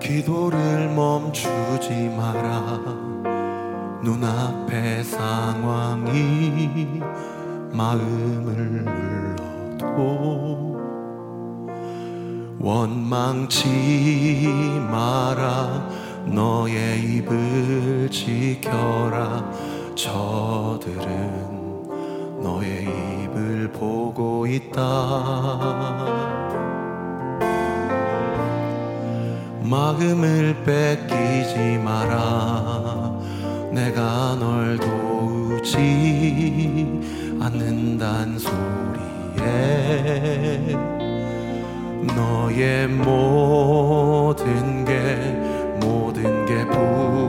기도를 멈추지 마라. 눈앞의 상황이 마음을 눌러도 원망치 마라. 너의 입을 지켜라. 저들은 너의 입을 보고 있다 마음을 뺏기지 마라 내가 널 도우지 않는단 소리에 너의 모든 게 모든 게 부.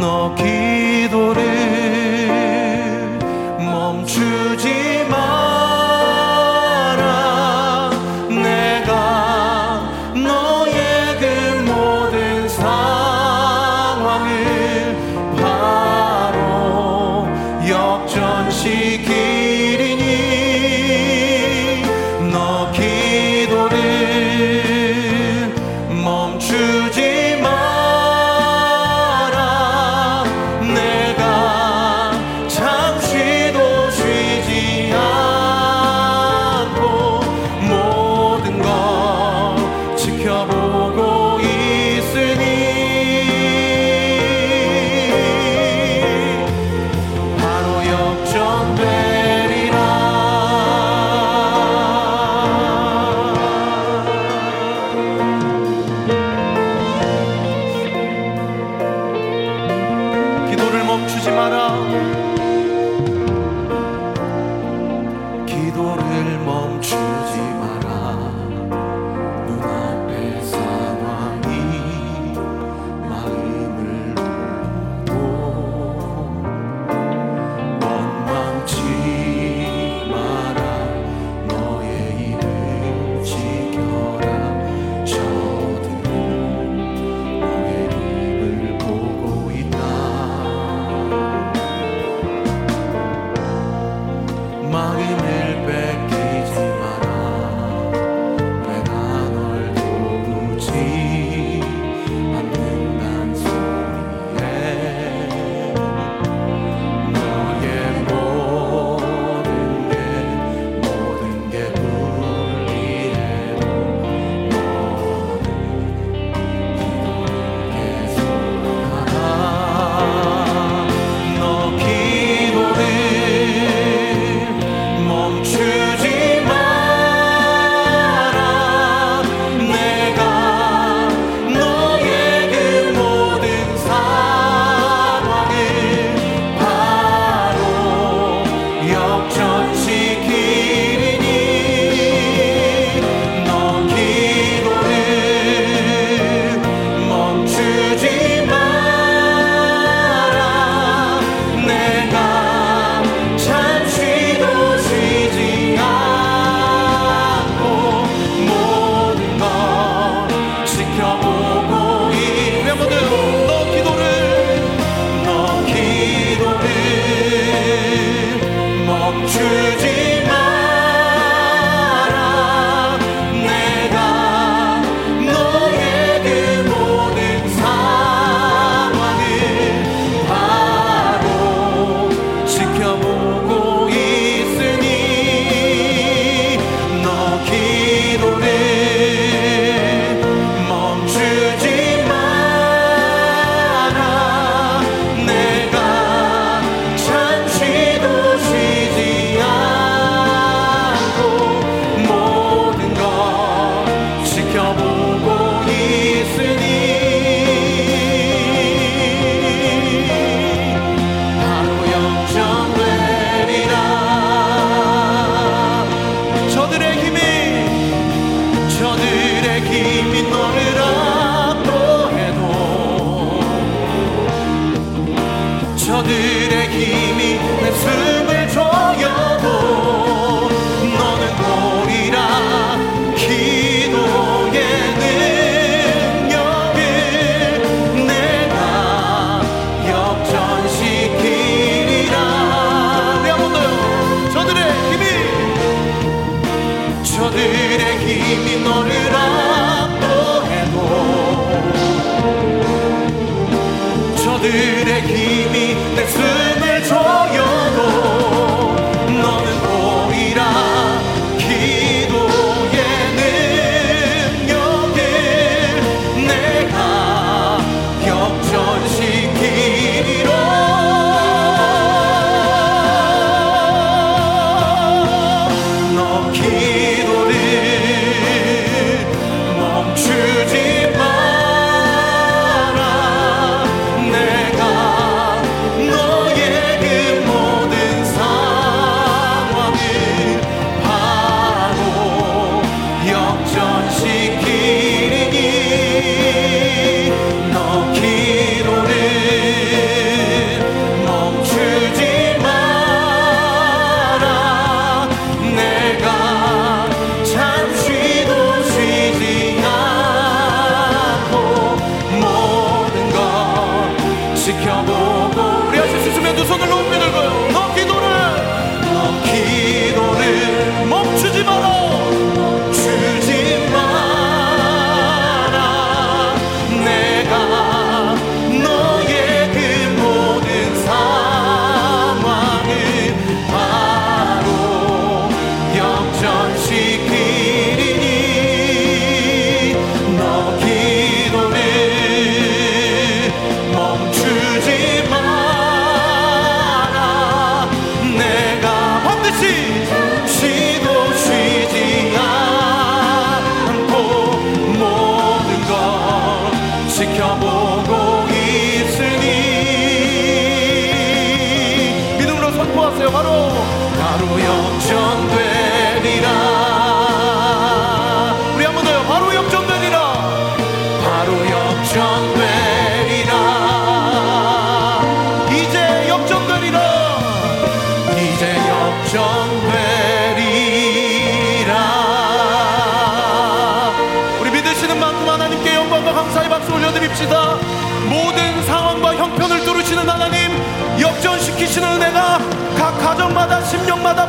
너 기도를 멈추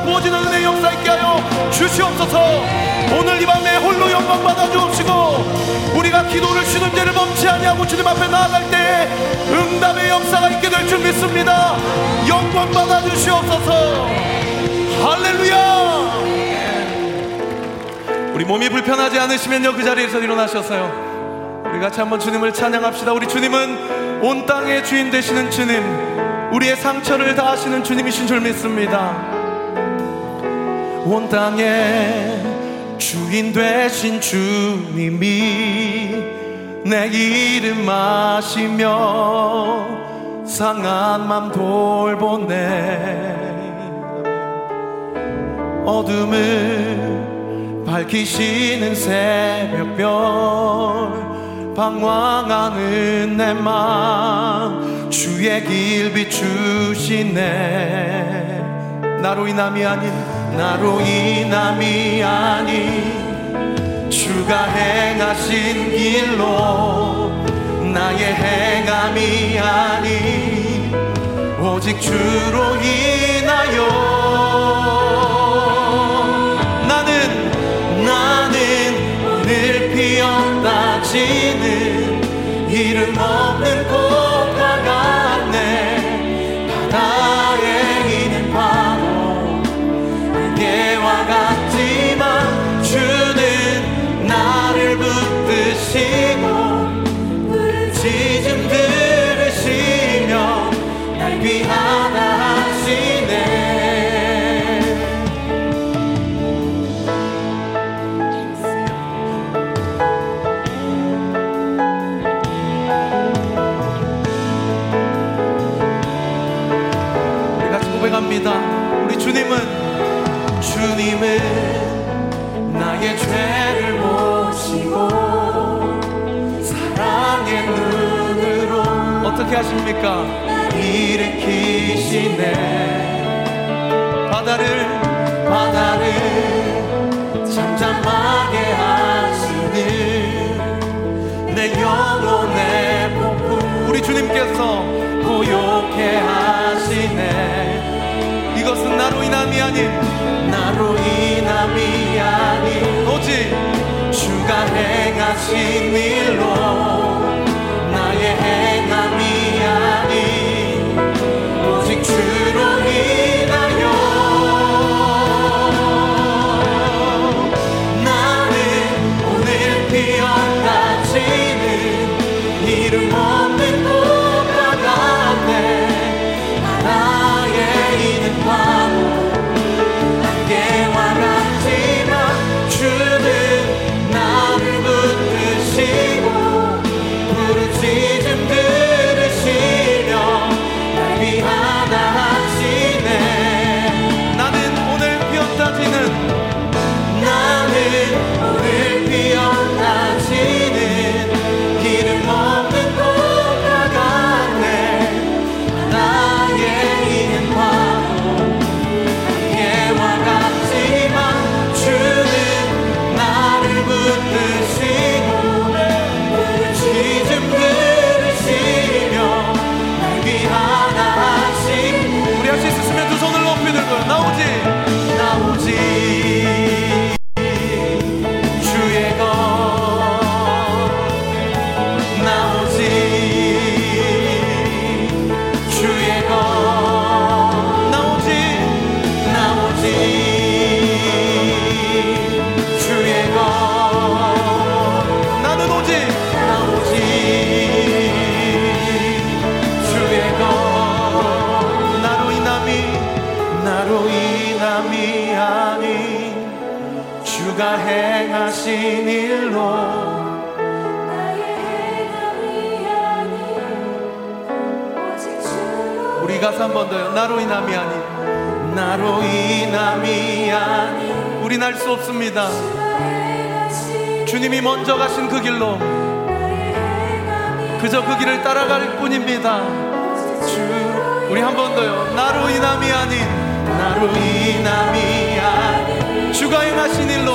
부어지는 은혜 역사 있게 하여 주시옵소서. 오늘 이 밤에 홀로 영광 받아 주옵시고 우리가 기도를 쉬는 죄를 멈지 아니하고 주님 앞에 나아갈 때 응답의 역사가 있게 될 줄 믿습니다. 영광 받아 주시옵소서. 할렐루야! 우리 몸이 불편하지 않으시면요 그 자리에서 일어나셔서요. 우리 같이 한번 주님을 찬양합시다. 우리 주님은 온 땅의 주인 되시는 주님 우리의 상처를 다하시는 주님이신 줄 믿습니다 온 땅의 주인 되신 주님이 내 이름 아시며 상한 맘 돌보네. 어둠을 밝히시는 새벽별 방황하는 내 맘 주의 길 비추시네. 나로 인함이 아닌 나로 인함이 아닌 주가 행하신 길로 나의 행함이 아닌 오직 주로 인하여. 나는 나는 오늘 피었다 지는 이름 없는 꽃 어떻게 하십니까? 일으키시네. 바다를 바다를 잠잠하게 하시는 내 영혼의 폭풍. 우리 주님께서 고요케 하시네. 이것은 나로 인함이 아닌 나로 인함이 아닌 오직 주가 행하신 일 먼저 가신 그 길로 그저 그 길을 따라갈 뿐입니다. 주 우리 한 번 더요. 나로 인함이 아닌 나로 인함이 아닌 주가 행하신 일로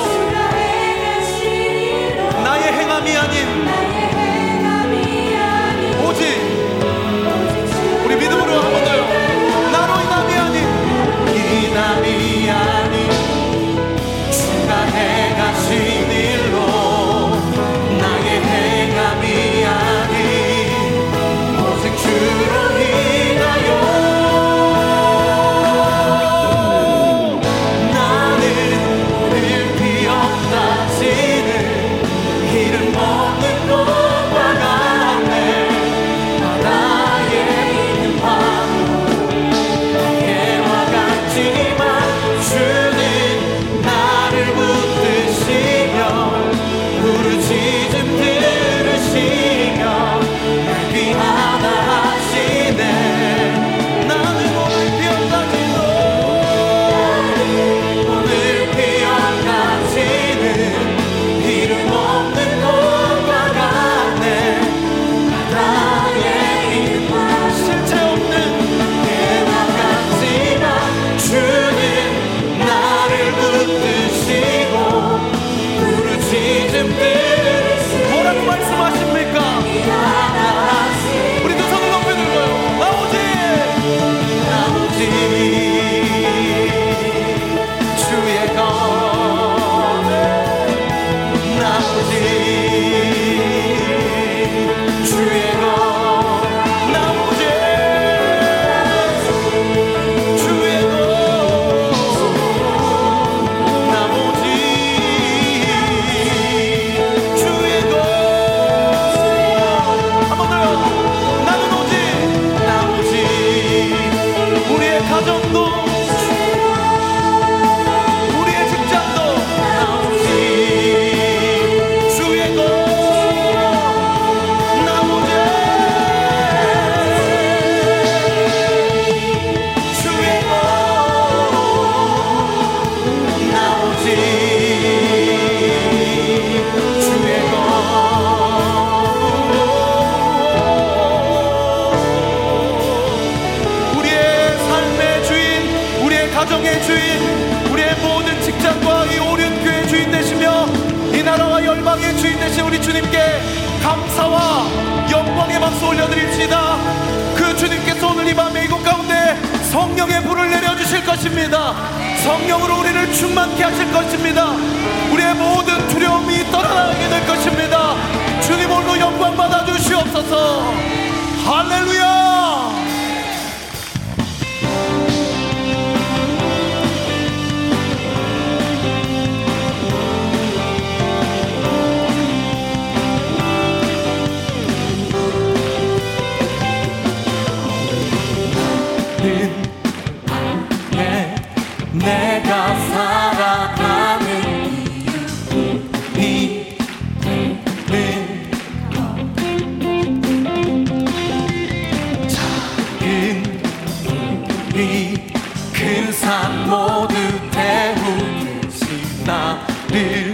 것입니다. 성령으로 우리를 충만케 하실 것입니다. 우리의 모든 두려움이 떠나게 될 것입니다. 주님 홀로 영광 받아 주시옵소서. 할렐루야! 이 큰 산 모두 태우듯이 나를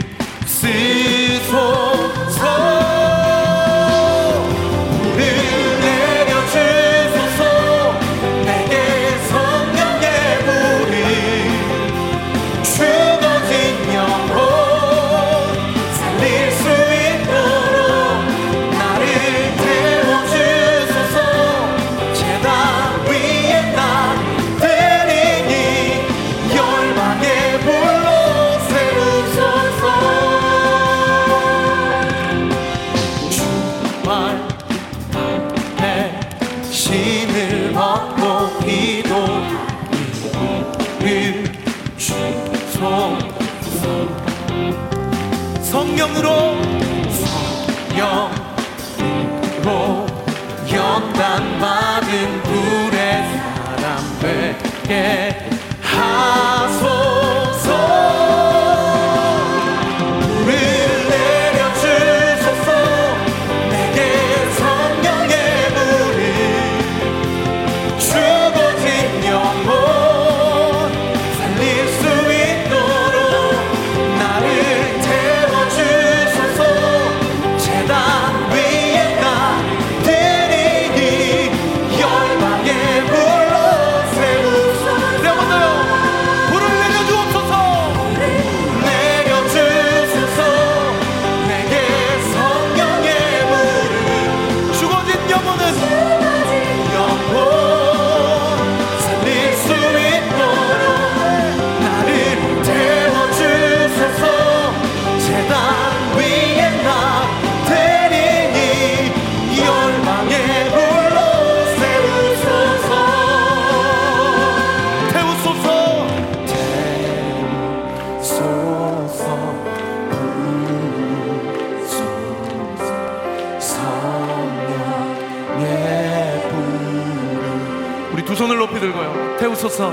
태우소서.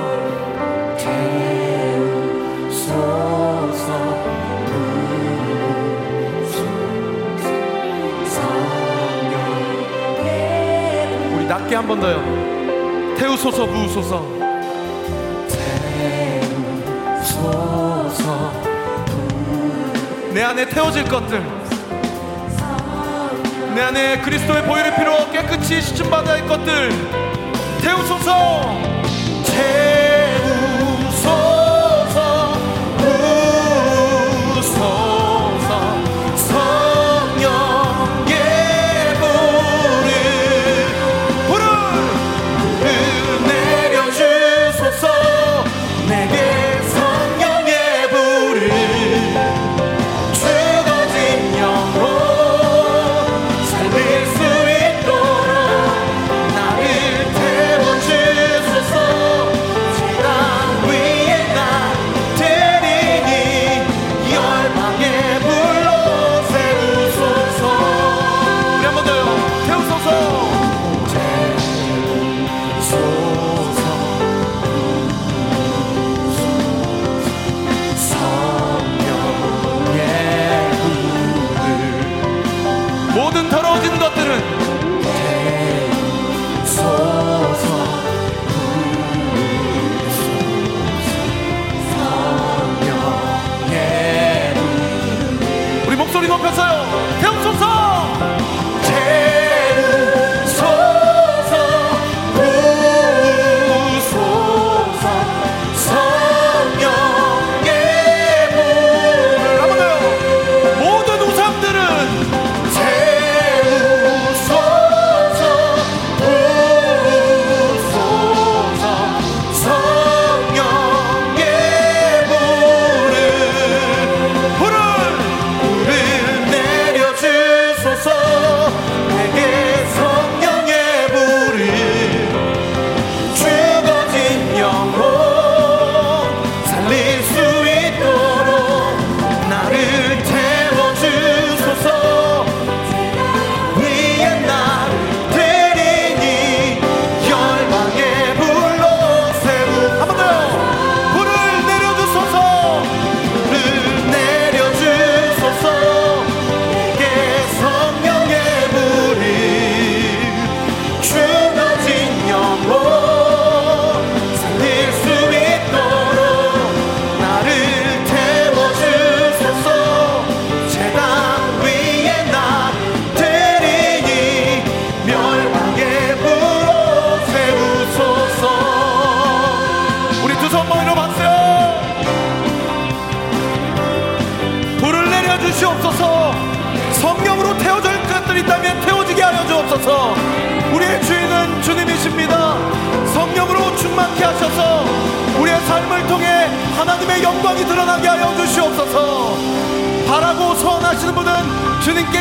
우리 낮게 한 번 더요. 태우소서 부으소서. 내 안에 태워질 것들. 내 안에 그리스도의 보혈의 피로 깨끗이 씻음받아야 할 것들 태우소서 주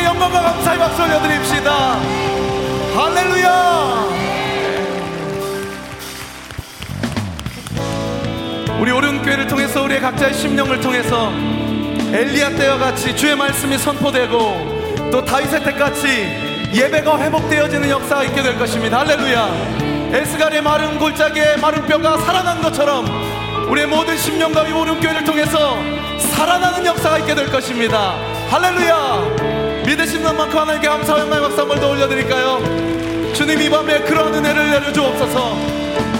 영광과 감사의 박수 올려드립시다 할렐루야 우리 오륜교회를 통해서 우리의 각자의 심령을 통해서 엘리야 때와 같이 주의 말씀이 선포되고 또 다윗의 때같이 예배가 회복되어지는 역사가 있게 될 것입니다. 할렐루야. 에스갈의 마른 골짜기에 마른 뼈가 살아난 것처럼 우리의 모든 심령과 오른교회를 통해서 살아나는 역사가 있게 될 것입니다. 할렐루야. 믿으시는 만큼 하나님께 감사와 영광의 박수 한번 더 올려드릴까요? 주님 이 밤에 그러한 은혜를 내려주옵소서.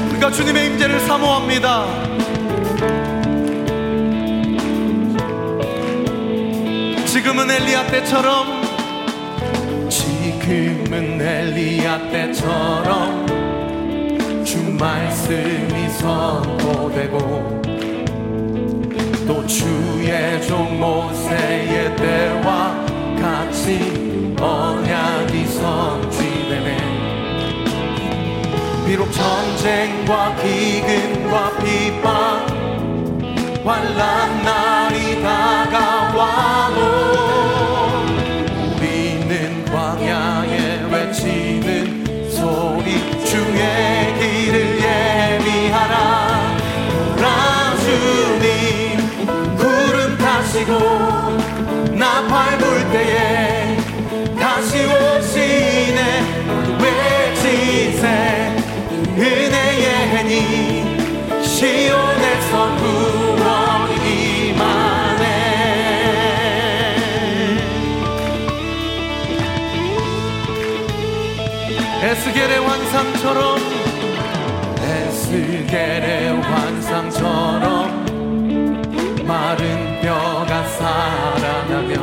그러니까 주님의 임재를 사모합니다. 지금은 엘리야 때처럼 지금은 엘리야 때처럼 주 말씀이 선포되고 또 주의 종 모세의 때와 같이 언약이 성취되네. 비록 전쟁과 기근과 비방 환란 환상처럼 에스겔의 환상처럼 마른 뼈가 살아나며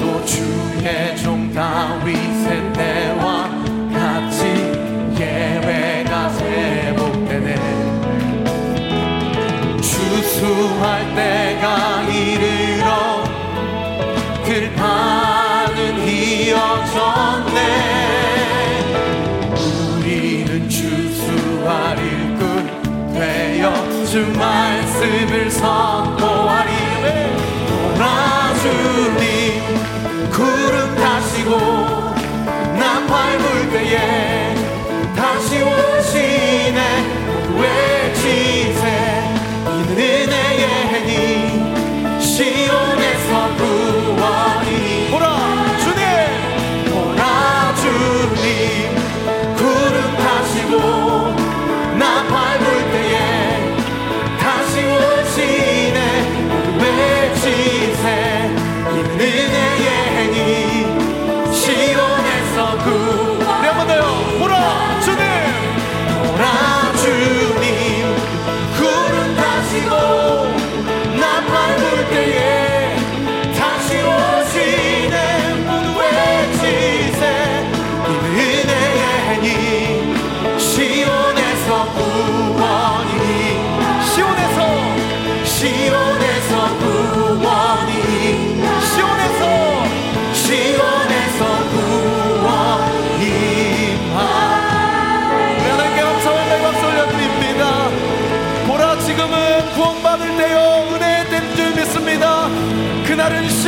또 주의 종 다윗의 때와 같이 예배가 회복되네. 추수할 때가 이르러 들판은 휘어졌네 주 말씀을 선포하리 오라 주님 구름 타시고 나팔 불 때에 다시 오시네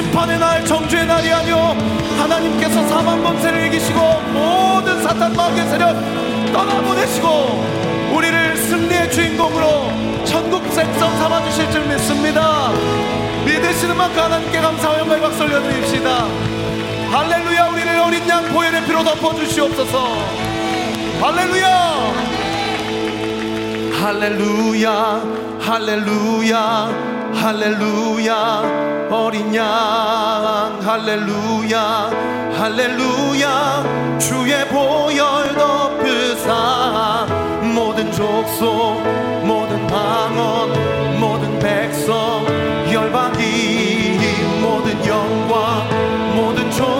심판의 날 정죄의 날이 아니요 하나님께서 사망 권세를 이기시고 모든 사탄 마귀의 세력 떠나보내시고 우리를 승리의 주인공으로 천국 백성 삼아주실 줄 믿습니다. 믿으시는 만큼 하나님께 감사와 영광의 박수 올려드립시다. 할렐루야 우리를 어린 양 보혈의 피로 덮어주시옵소서. 할렐루야! 할렐루야 할렐루야 할렐루야 어린 양 할렐루야 할렐루야. 주의 보혈 덮으사 모든 족속 모든 방언 모든 백성 열방이 모든 영광 모든 존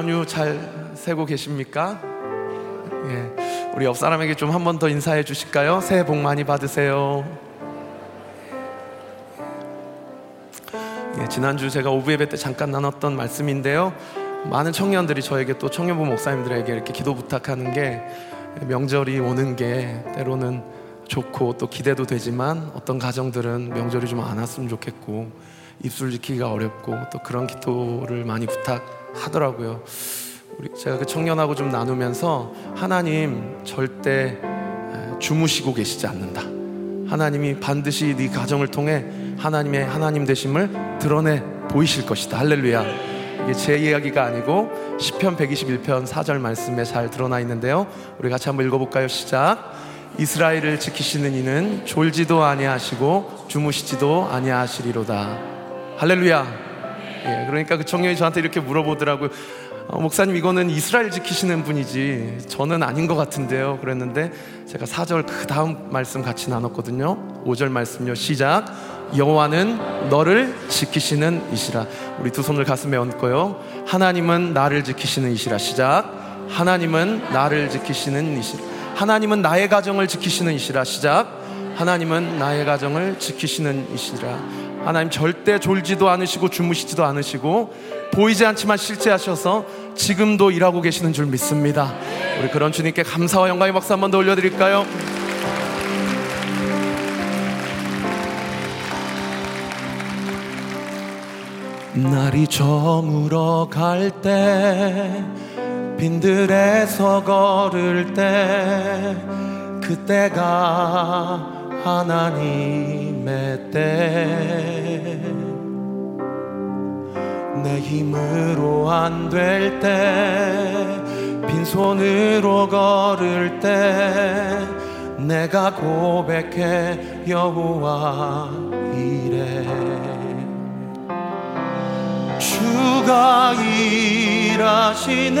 연휴 잘 쇠고 계십니까? 예, 우리 옆 사람에게 좀 한 번 더 인사해 주실까요? 새해 복 많이 받으세요. 예, 지난주 제가 오후 예배 때 잠깐 나눴던 말씀인데요. 많은 청년들이 저에게 또 청년부 목사님들에게 이렇게 기도 부탁하는 게 명절이 오는 게 때로는 좋고 또 기대도 되지만 어떤 가정들은 명절이 좀 안 왔으면 좋겠고 입술 지키기가 어렵고 또 그런 기도를 많이 부탁 하더라고요. 우리 제가 그 청년하고 좀 나누면서 하나님 절대 주무시고 계시지 않는다. 하나님이 반드시 네 가정을 통해 하나님의 하나님 되심을 드러내 보이실 것이다. 할렐루야. 이게 제 이야기가 아니고 시편 121편 4절 말씀에 잘 드러나 있는데요. 우리 같이 한번 읽어볼까요? 시작. 이스라엘을 지키시는 이는 졸지도 아니하시고 주무시지도 아니하시리로다. 할렐루야. 예, 그러니까 그 청년이 저한테 이렇게 물어보더라고요. 어, 목사님 이거는 이스라엘 지키시는 분이지 저는 아닌 것 같은데요. 그랬는데 제가 4절 그 다음 말씀 같이 나눴거든요. 5절 말씀요. 시작. 여호와는 너를 지키시는 이시라. 우리 두 손을 가슴에 얹고요. 하나님은 나를 지키시는 이시라. 시작. 하나님은 나를 지키시는 이시라. 하나님은 나의 가정을 지키시는 이시라. 시작. 하나님은 나의 가정을 지키시는 이시라. 하나님 절대 졸지도 않으시고 주무시지도 않으시고 보이지 않지만 실제하셔서 지금도 일하고 계시는 줄 믿습니다. 우리 그런 주님께 감사와 영광의 박수 한 번 더 올려드릴까요? 날이 저물어 갈 때 빈들에서 걸을 때 그때가 하나님의 때 내 힘으로 안 될 때 빈손으로 걸을 때 내가 고백해 여호와 이래. 주가 일하시네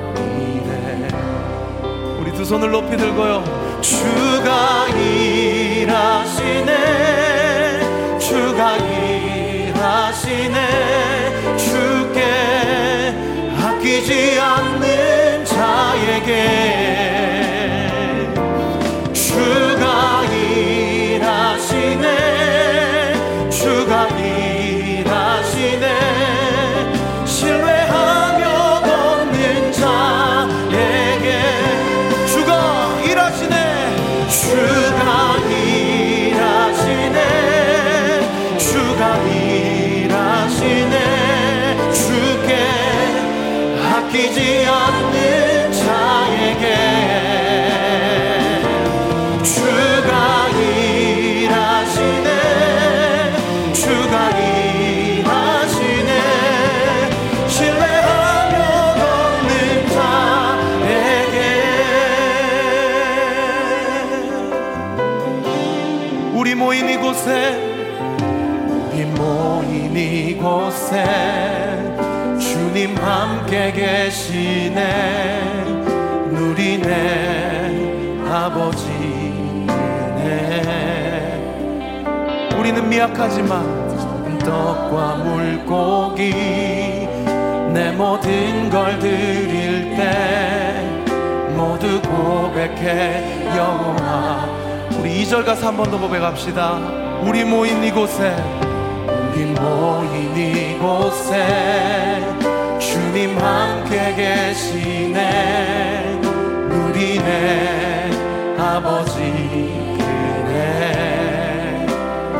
두 손을 높이 들고요. 주가 일하시네. 주가 일하시네. 주께 아끼지 않는 자에게 누리네 아버지 네. 우리는 미약하지만 떡과 물고기 내 모든 걸 드릴 때 모두 고백해 여호와. 우리 2절 가사 한번 더 고백합시다. 우리 모인 이곳에 우리 모인 이곳에 주님 함께 계시네. 누리네 아버지 그네.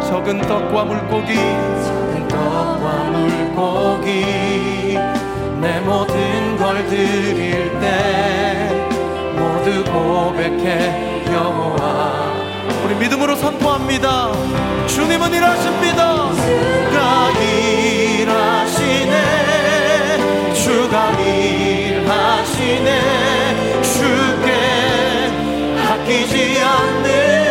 적은 떡과 물고기 적은 떡과 물고기. 내 모든 걸 드릴 때 모두 고백해 여호와. 우리 믿음으로 선포합니다. 주님은 일하십니다. 주가 일하시네 주가 일하시네. 주께 아끼지 않는